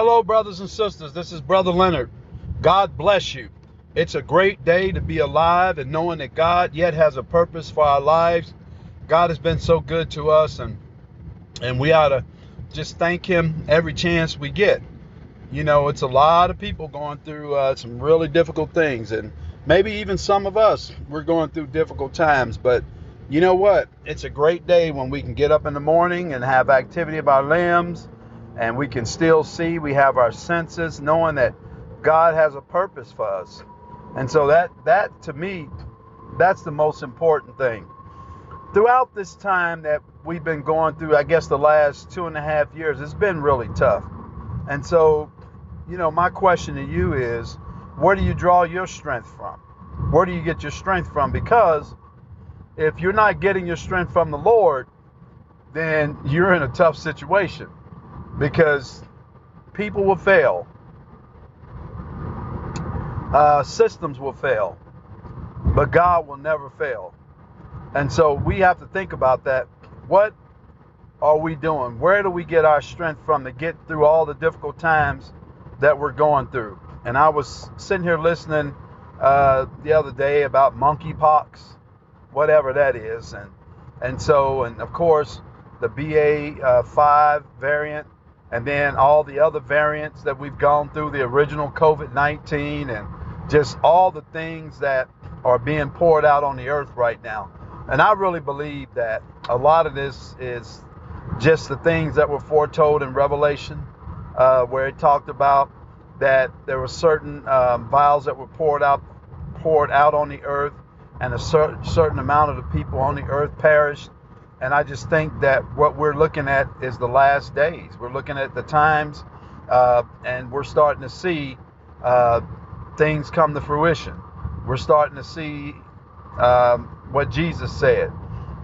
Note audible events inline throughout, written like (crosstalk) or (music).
Hello, brothers and sisters. This is Brother Leonard. God bless you. It's a great day to be alive and knowing that God yet has a purpose for our lives. God has been so good to us, and and we ought to just thank Him every chance we get. You know, it's a lot of people going through uh, some really difficult things, and maybe even some of us we're going through difficult times. But you know what? It's a great day when we can get up in the morning and have activity of our limbs and we can still see. We have our senses, knowing that God has a purpose for us. And so that that to me, that's the most important thing. Throughout this time that we've been going through, I guess the last two and a half years, it's been really tough. And so, you know, my question to you is, where do you draw your strength from? Where do you get your strength from? Because if you're not getting your strength from the Lord, then you're in a tough situation because people will fail, uh, systems will fail, but God will never fail. And so we have to think about that. What are we doing? Where do we get our strength from to get through all the difficult times that we're going through? And I was sitting here listening uh, the other day about monkeypox, whatever that is, and and so and of course the BA uh, five variant and then all the other variants that we've gone through, the original COVID 19, and just all the things that are being poured out on the earth right now. And I really believe that a lot of this is just the things that were foretold in Revelation, uh, where it talked about that there were certain um, vials that were poured out, poured out on the earth, and a certain certain amount of the people on the earth perished and I just think that what we're looking at is the last days. We're looking at the times, uh, and we're starting to see uh, things come to fruition. We're starting to see um, what Jesus said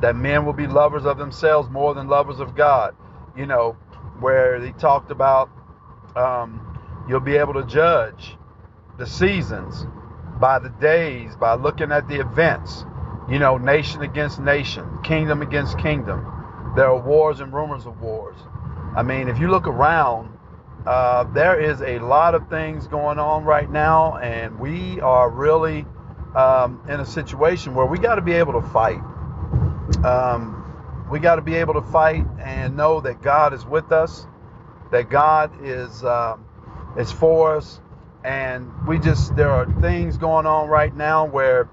that men will be lovers of themselves more than lovers of God. You know, where he talked about um, you'll be able to judge the seasons by the days, by looking at the events you know, nation against nation, kingdom against kingdom. There are wars and rumors of wars. I mean, if you look around, uh, there is a lot of things going on right now, and we are really um, in a situation where we got to be able to fight. Um, we got to be able to fight and know that God is with us, that God is uh, is for us, and we just there are things going on right now where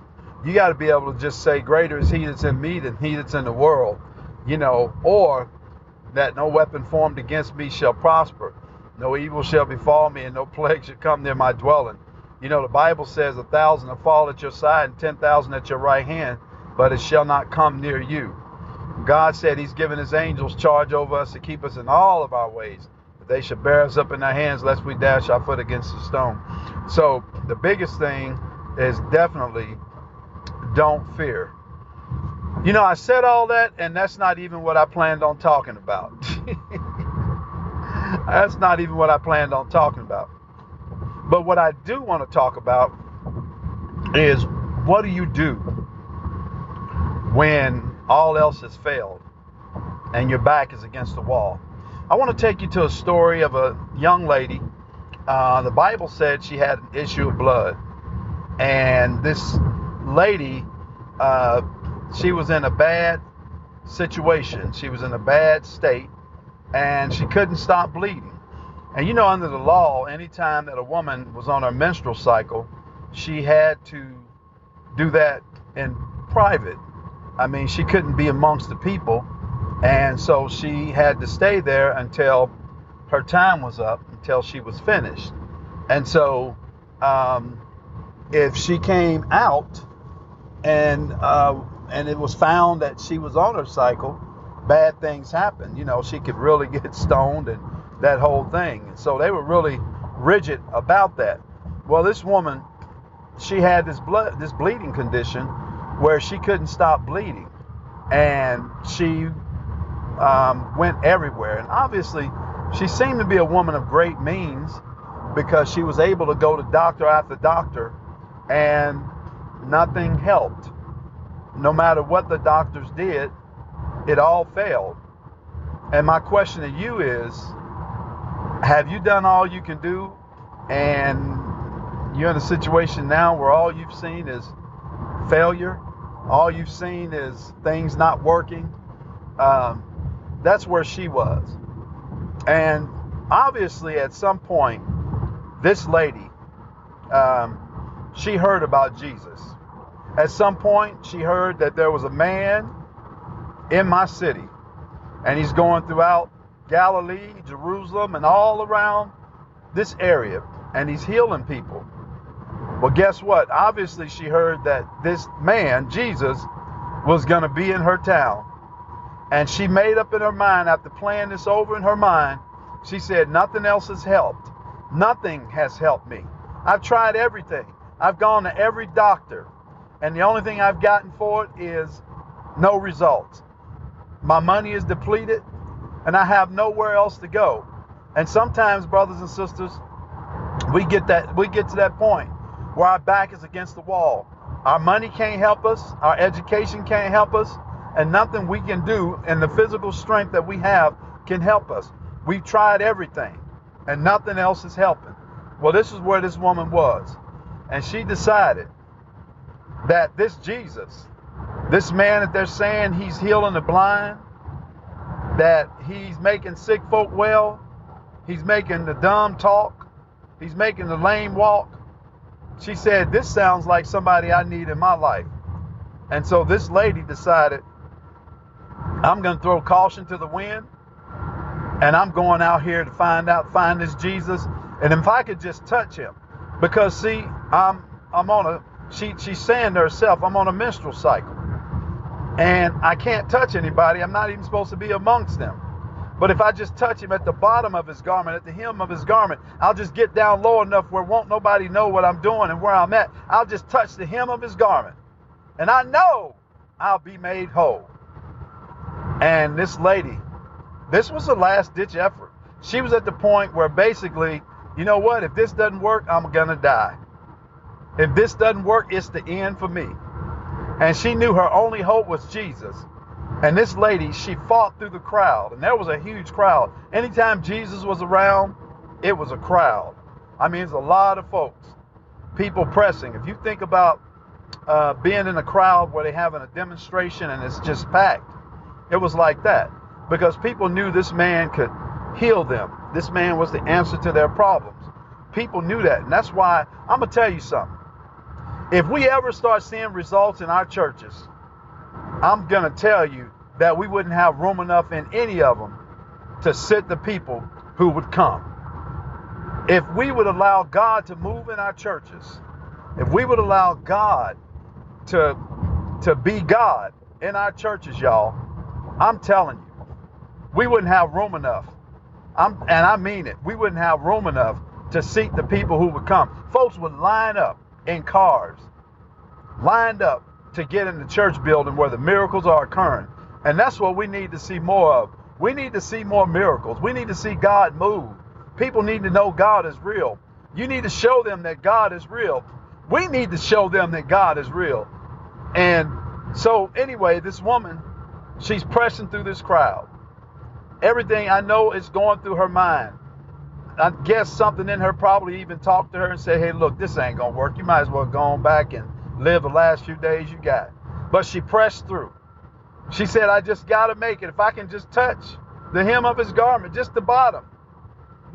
you got to be able to just say, Greater is he that's in me than he that's in the world, you know, or that no weapon formed against me shall prosper, no evil shall befall me, and no plague shall come near my dwelling. You know, the Bible says a thousand will fall at your side and ten thousand at your right hand, but it shall not come near you. God said He's given His angels charge over us to keep us in all of our ways. But they should bear us up in their hands lest we dash our foot against a stone. So the biggest thing is definitely don't fear. You know, I said all that, and that's not even what I planned on talking about. (laughs) that's not even what I planned on talking about. But what I do want to talk about is what do you do when all else has failed and your back is against the wall? I want to take you to a story of a young lady. Uh, the Bible said she had an issue of blood. And this lady, uh, she was in a bad situation. She was in a bad state, and she couldn't stop bleeding. And you know, under the law, anytime that a woman was on her menstrual cycle, she had to do that in private. I mean, she couldn't be amongst the people, and so she had to stay there until her time was up, until she was finished. And so, um, if she came out and uh, and it was found that she was on her cycle, bad things happened. You know, she could really (laughs) get stoned and that whole thing. And so they were really rigid about that. Well, this woman, she had this blood, this bleeding condition, where she couldn't stop bleeding, and she um, went everywhere. And obviously, she seemed to be a woman of great means because she was able to go to doctor after doctor and nothing helped. No matter what the doctors did, it all failed. And my question to you is Have you done all you can do and you're in a situation now where all you've seen is failure? All you've seen is things not working? Um, that's where she was. And obviously, at some point, this lady, um, she heard about Jesus. At some point, she heard that there was a man in my city, and he's going throughout Galilee, Jerusalem, and all around this area, and he's healing people. Well, guess what? Obviously, she heard that this man, Jesus, was going to be in her town. And she made up in her mind, after playing this over in her mind, she said, Nothing else has helped. Nothing has helped me. I've tried everything. I've gone to every doctor. And the only thing I've gotten for it is no results. My money is depleted and I have nowhere else to go. And sometimes, brothers and sisters, we get that we get to that point where our back is against the wall. Our money can't help us, our education can't help us, and nothing we can do and the physical strength that we have can help us. We've tried everything and nothing else is helping. Well, this is where this woman was. And she decided that this Jesus, this man that they're saying he's healing the blind, that he's making sick folk well, he's making the dumb talk, he's making the lame walk. She said, This sounds like somebody I need in my life. And so this lady decided, I'm going to throw caution to the wind and I'm going out here to find out, find this Jesus. And if I could just touch him, because see, I'm I'm on a she she's saying to herself, I'm on a menstrual cycle. And I can't touch anybody. I'm not even supposed to be amongst them. But if I just touch him at the bottom of his garment, at the hem of his garment, I'll just get down low enough where won't nobody know what I'm doing and where I'm at. I'll just touch the hem of his garment. And I know I'll be made whole. And this lady, this was a last ditch effort. She was at the point where basically, you know what? If this doesn't work, I'm going to die. If this doesn't work, it's the end for me. And she knew her only hope was Jesus. And this lady, she fought through the crowd, and there was a huge crowd. Anytime Jesus was around, it was a crowd. I mean, it's a lot of folks, people pressing. If you think about uh, being in a crowd where they're having a demonstration and it's just packed, it was like that because people knew this man could heal them. This man was the answer to their problems. People knew that. And that's why I'm to tell you something. If we ever start seeing results in our churches, I'm going to tell you that we wouldn't have room enough in any of them to sit the people who would come. If we would allow God to move in our churches, if we would allow God to, to be God in our churches, y'all, I'm telling you, we wouldn't have room enough. I'm, and I mean it. We wouldn't have room enough to seat the people who would come. Folks would line up in cars, lined up to get in the church building where the miracles are occurring. And that's what we need to see more of. We need to see more miracles. We need to see God move. People need to know God is real. You need to show them that God is real. We need to show them that God is real. And so, anyway, this woman, she's pressing through this crowd. Everything I know is going through her mind. I guess something in her probably even talked to her and said, hey, look, this ain't going to work. You might as well go on back and live the last few days you got. But she pressed through. She said, I just got to make it. If I can just touch the hem of his garment, just the bottom,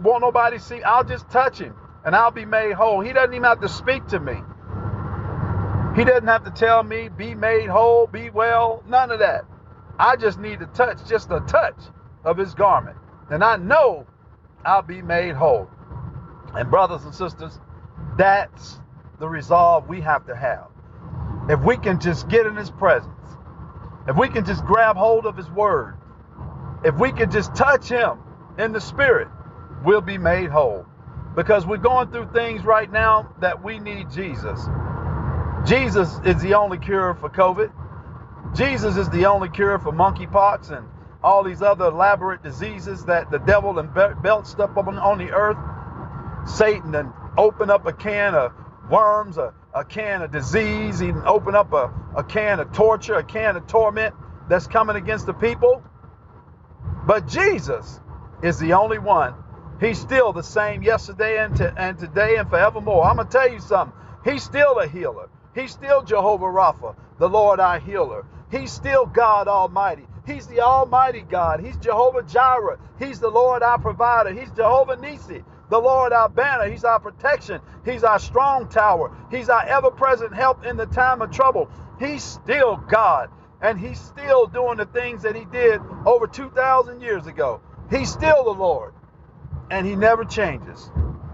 won't nobody see. I'll just touch him and I'll be made whole. He doesn't even have to speak to me. He doesn't have to tell me, be made whole, be well, none of that. I just need to touch, just a touch of his garment. And I know I'll be made whole. And brothers and sisters, that's the resolve we have to have. If we can just get in his presence, if we can just grab hold of his word, if we can just touch him in the spirit, we'll be made whole. Because we're going through things right now that we need Jesus. Jesus is the only cure for COVID. Jesus is the only cure for monkeypox and all these other elaborate diseases that the devil and belched up on, on the earth. Satan and open up a can of worms, a, a can of disease, can open up a, a can of torture, a can of torment that's coming against the people. But Jesus is the only one He's still the same yesterday and, to, and today and forevermore. I'm going to tell you something. He's still a healer. He's still Jehovah Rapha, the Lord our healer. He's still God Almighty. He's the Almighty God. He's Jehovah Jireh. He's the Lord our provider. He's Jehovah Nisi, the Lord our banner. He's our protection. He's our strong tower. He's our ever present help in the time of trouble. He's still God. And he's still doing the things that he did over 2,000 years ago. He's still the Lord. And he never changes.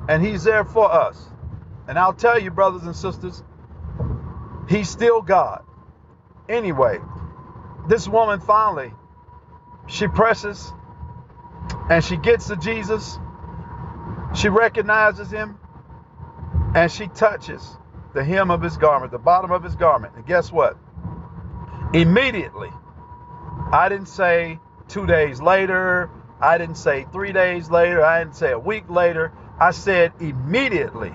And he's there for us. And I'll tell you, brothers and sisters, he's still God. Anyway, this woman finally, she presses and she gets to Jesus. She recognizes him and she touches the hem of his garment, the bottom of his garment. And guess what? Immediately, I didn't say two days later, I didn't say three days later, I didn't say a week later. I said immediately.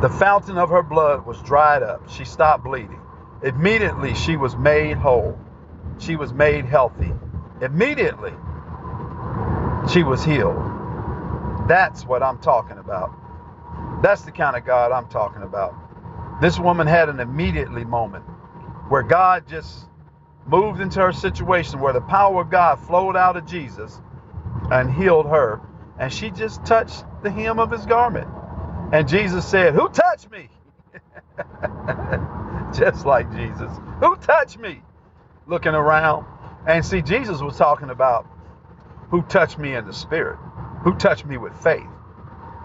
The fountain of her blood was dried up. She stopped bleeding. Immediately, she was made whole. She was made healthy. Immediately, she was healed. That's what I'm talking about. That's the kind of God I'm talking about. This woman had an immediately moment where God just moved into her situation, where the power of God flowed out of Jesus and healed her. And she just touched the hem of his garment. And Jesus said, Who touched me? (laughs) (laughs) just like Jesus. Who touched me? Looking around. And see, Jesus was talking about who touched me in the spirit, who touched me with faith,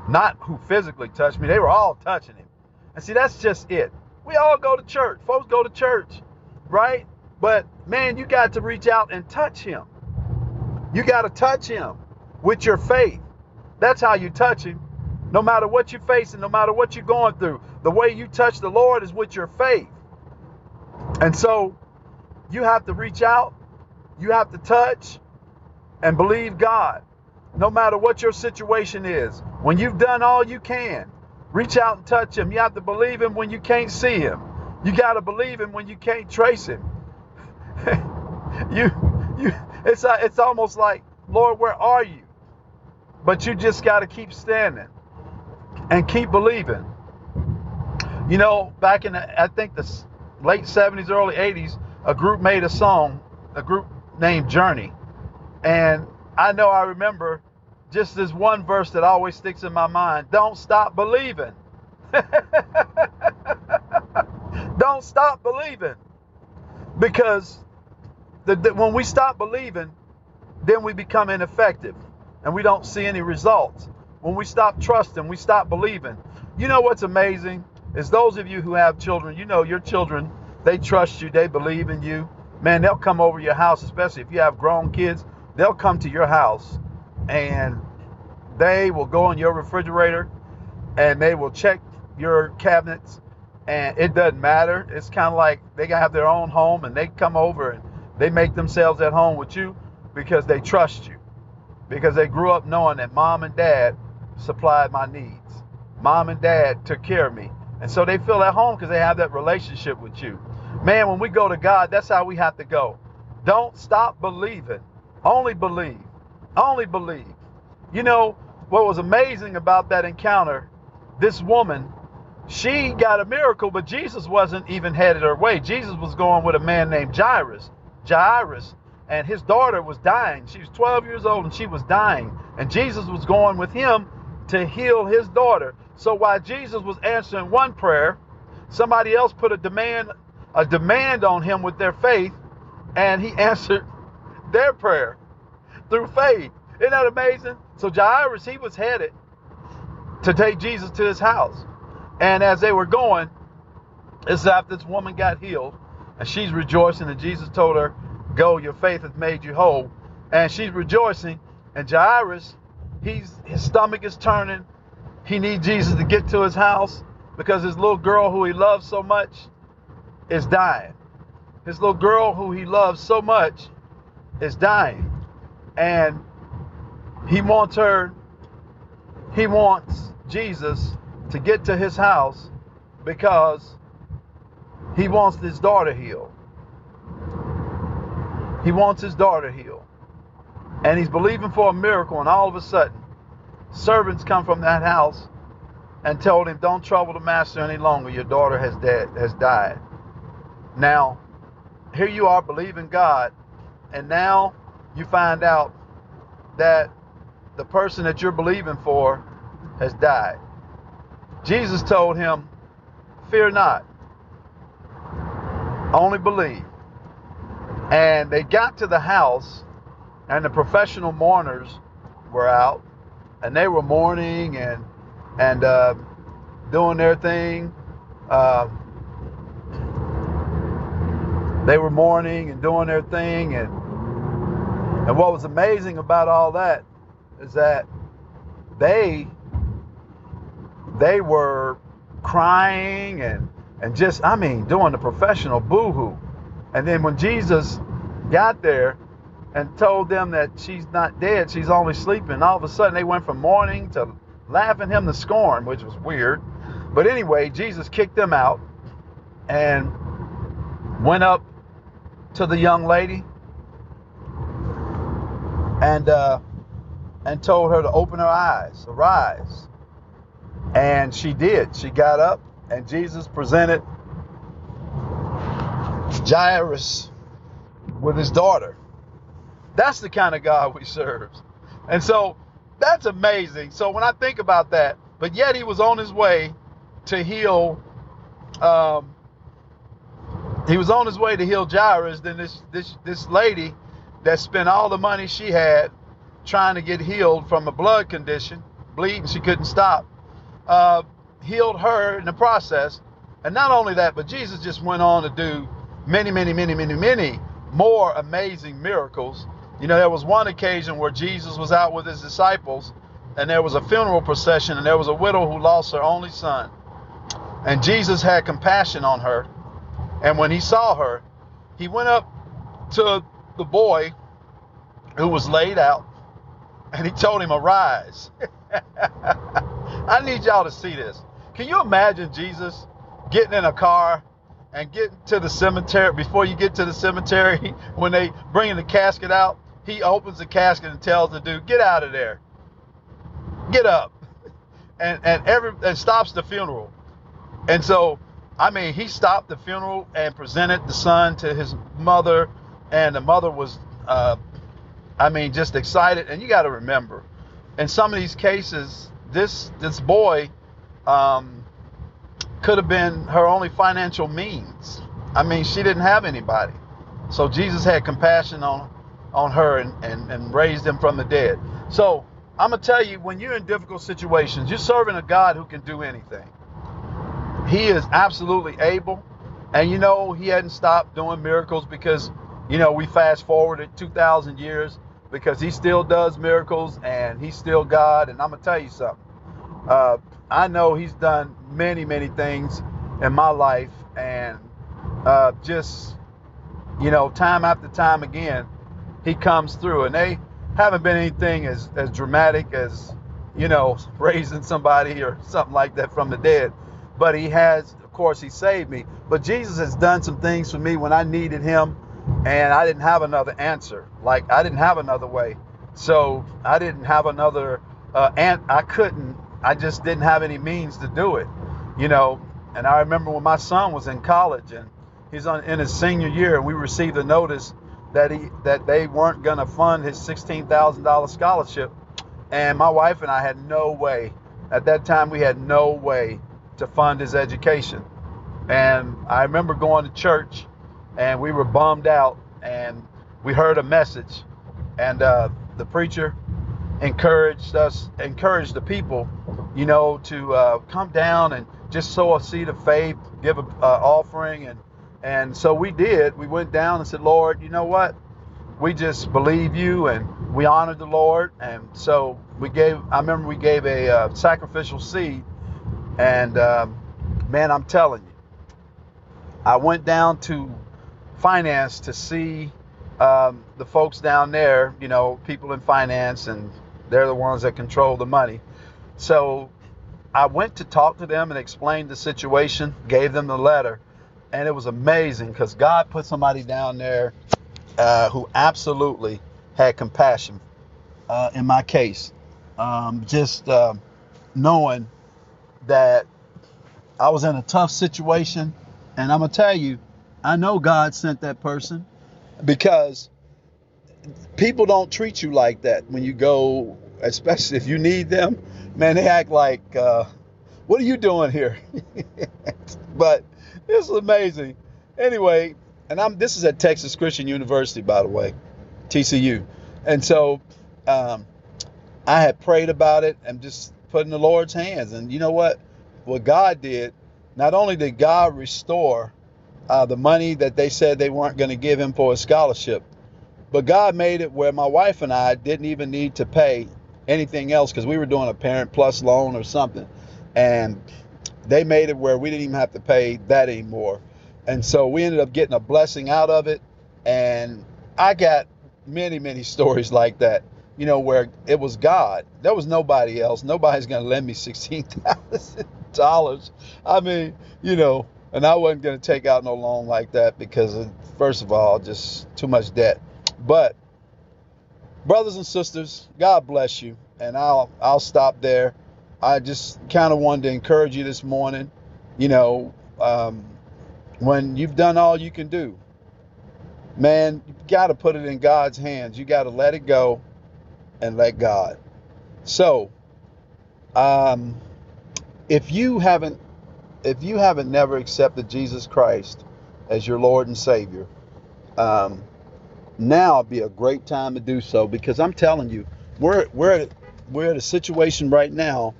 not who physically touched me. They were all touching him. And see, that's just it. We all go to church. Folks go to church, right? But man, you got to reach out and touch him. You got to touch him with your faith. That's how you touch him. No matter what you're facing, no matter what you're going through, the way you touch the Lord is with your faith. And so you have to reach out, you have to touch and believe God. No matter what your situation is, when you've done all you can, reach out and touch Him. You have to believe Him when you can't see Him. You got to believe Him when you can't trace Him. (laughs) you, you, it's, uh, it's almost like, Lord, where are you? But you just got to keep standing and keep believing. You know, back in the, I think the late 70s, early 80s, a group made a song, a group named Journey. And I know I remember just this one verse that always sticks in my mind don't stop believing. (laughs) don't stop believing. Because the, the, when we stop believing, then we become ineffective and we don't see any results. When we stop trusting, we stop believing. You know what's amazing is those of you who have children, you know your children, they trust you, they believe in you. Man, they'll come over your house, especially if you have grown kids, they'll come to your house and they will go in your refrigerator and they will check your cabinets and it doesn't matter. It's kind of like they got have their own home and they come over and they make themselves at home with you because they trust you. Because they grew up knowing that mom and dad supplied my needs. Mom and dad took care of me. And so they feel at home because they have that relationship with you. Man, when we go to God, that's how we have to go. Don't stop believing. Only believe. Only believe. You know, what was amazing about that encounter, this woman, she got a miracle, but Jesus wasn't even headed her way. Jesus was going with a man named Jairus. Jairus, and his daughter was dying. She was 12 years old and she was dying. And Jesus was going with him to heal his daughter. So while Jesus was answering one prayer, somebody else put a demand a demand on him with their faith, and he (laughs) answered their prayer through faith. Isn't that amazing? So Jairus, he was headed to take Jesus to his house. And as they were going, it's after this woman got healed, and she's rejoicing, and Jesus told her, Go, your faith has made you whole. And she's rejoicing. And Jairus, he's his stomach is turning. He needs Jesus to get to his house because his little girl who he loves so much is dying. His little girl who he loves so much is dying. And he wants her, he wants Jesus to get to his house because he wants his daughter healed. He wants his daughter healed. and he's believing for a miracle, and all of a sudden, servants come from that house and told him, "Don't trouble the master any longer. Your daughter has dead, has died." Now, here you are believing God, and now you find out that the person that you're believing for has died. Jesus told him, "Fear not, only believe." And they got to the house, and the professional mourners were out, and they were mourning and and uh, doing their thing. Uh, they were mourning and doing their thing, and and what was amazing about all that is that they they were crying and and just I mean doing the professional boohoo. And then when Jesus got there and told them that she's not dead, she's only sleeping, all of a sudden they went from mourning to laughing him to scorn, which was weird. But anyway, Jesus kicked them out and went up to the young lady and uh, and told her to open her eyes, arise. And she did. She got up, and Jesus presented Jairus with his daughter. That's the kind of God we serve. And so that's amazing. So when I think about that, but yet he was on his way to heal. Um, he was on his way to heal Jairus. Then this this this lady that spent all the money she had trying to get healed from a blood condition, bleeding, she couldn't stop, uh, healed her in the process. And not only that, but Jesus just went on to do many, many, many, many, many more amazing miracles. You know, there was one occasion where Jesus was out with his disciples, and there was a funeral procession, and there was a widow who lost her only son. And Jesus had compassion on her. And when he saw her, he went up to the boy who was laid out, and he told him, Arise. (laughs) I need y'all to see this. Can you imagine Jesus getting in a car and getting to the cemetery? Before you get to the cemetery, (laughs) when they bring the casket out, he opens the casket and tells the dude, Get out of there. Get up. (laughs) And and every and stops the funeral. And so, I mean, he stopped the funeral and presented the son to his mother, and the mother was, uh, I mean, just excited. And you got to remember, in some of these cases, this this boy um, could have been her only financial means. I mean, she didn't have anybody, so Jesus had compassion on on her and, and, and raised him from the dead. So I'm gonna tell you, when you're in difficult situations, you're serving a God who can do anything. He is absolutely able. And you know, he hadn't stopped doing miracles because, you know, we fast forwarded 2,000 years because he still does miracles and he's still God. And I'm going to tell you something. Uh, I know he's done many, many things in my life. And uh, just, you know, time after time again, he comes through. And they haven't been anything as, as dramatic as, you know, (laughs) raising somebody or something like that from the dead. But he has of course he saved me. But jesus has done some things for me when i needed him and i didn't have another answer. Like i didn't have another way. So i didn't have another uh, and i couldn't i just didn't have any means to do it you know. And i remember when my son was in college and he's on in his senior year and we received a notice that he that they weren't going to fund his $16000 scholarship and my wife and i had no way at that time we had no way to fund his education. And I remember going to church and we were bummed out and we heard a message and uh, the preacher encouraged us, encouraged the people, you know, to uh, come down and just sow a seed of faith, give an uh, offering. And, and so we did. We went down and said, Lord, you know what? We just believe you and we honored the Lord. And so we gave, I remember we gave a uh, sacrificial seed and um, man, I'm telling you, I went down to finance to see um, the folks down there, you know, people in finance, and they're the ones that control the money. So I went to talk to them and explain the situation, gave them the letter, and it was amazing because God put somebody down there uh, who absolutely had compassion uh, in my case. Um, just uh, knowing that I was in a tough situation, and I'm gonna tell you, I know God sent that person because people don't treat you like that when you go, especially if you need them. Man, they act like, uh, "What are you doing here?" (laughs) but this is amazing. Anyway, and I'm this is at Texas Christian University, by the way, TCU, and so um, I had prayed about it and just put in the Lord's hands. And you know what? What God did, not only did God restore uh, the money that they said they weren't going to give him for a scholarship, but God made it where my wife and I didn't even need to pay anything else because we were doing a Parent Plus loan or something. And they made it where we didn't even have to pay that anymore. And so we ended up getting a blessing out of it. And I got many, many (laughs) stories like that, you know, where it was God. There was nobody else. Nobody's going to lend me (laughs) $16,000. I mean, you know, and I wasn't going to take out no loan like that because, of, first of all, just too much debt. But, brothers and sisters, God bless you. And I'll, I'll stop there. I just kind of wanted to encourage you this morning. You know, um, when you've done all you can do, man, you've got to put it in God's hands. You got to let it go and let God. So, um, if you haven't, if you haven't never accepted Jesus Christ as your Lord and Savior, um, now would be a great time to do so because I'm telling you, we're we're we're at a situation right now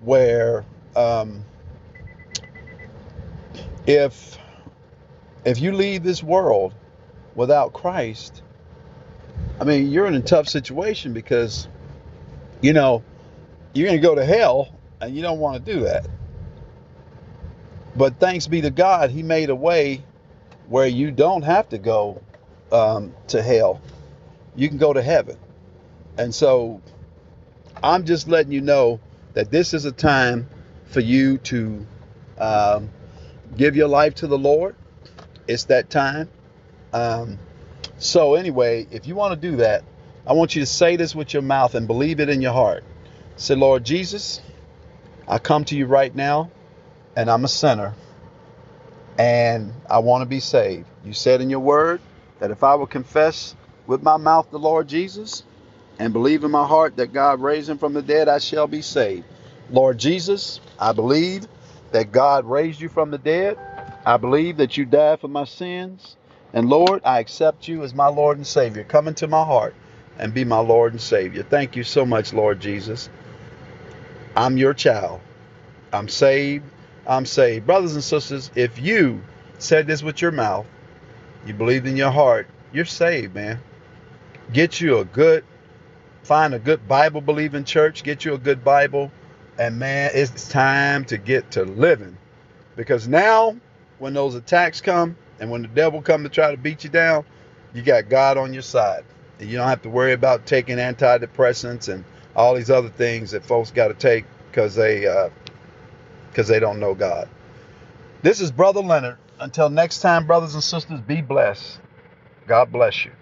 where um, if if you leave this world without Christ, I mean, you're in a tough situation because, you know, you're going to go to hell and you don't want to do that. But thanks be to God, He made a way where you don't have to go um, to hell. You can go to heaven. And so I'm just letting you know that this is a time for you to um, give your life to the Lord. It's that time. Um, so, anyway, if you want to do that, I want you to say this with your mouth and believe it in your heart. Say, Lord Jesus, I come to you right now, and I'm a sinner, and I want to be saved. You said in your word that if I will confess with my mouth the Lord Jesus and believe in my heart that God raised him from the dead, I shall be saved. Lord Jesus, I believe that God raised you from the dead. I believe that you died for my sins. And Lord, I accept you as my Lord and Savior. Come into my heart and be my Lord and Savior. Thank you so much, Lord Jesus. I'm your child. I'm saved. I'm saved. Brothers and sisters, if you said this with your mouth, you believed in your heart, you're saved, man. Get you a good, find a good Bible believing church, get you a good Bible, and man, it's time to get to living. Because now, when those attacks come, and when the devil come to try to beat you down, you got God on your side. And you don't have to worry about taking antidepressants and all these other things that folks got to take because they because uh, they don't know God. This is Brother Leonard. Until next time, brothers and sisters, be blessed. God bless you.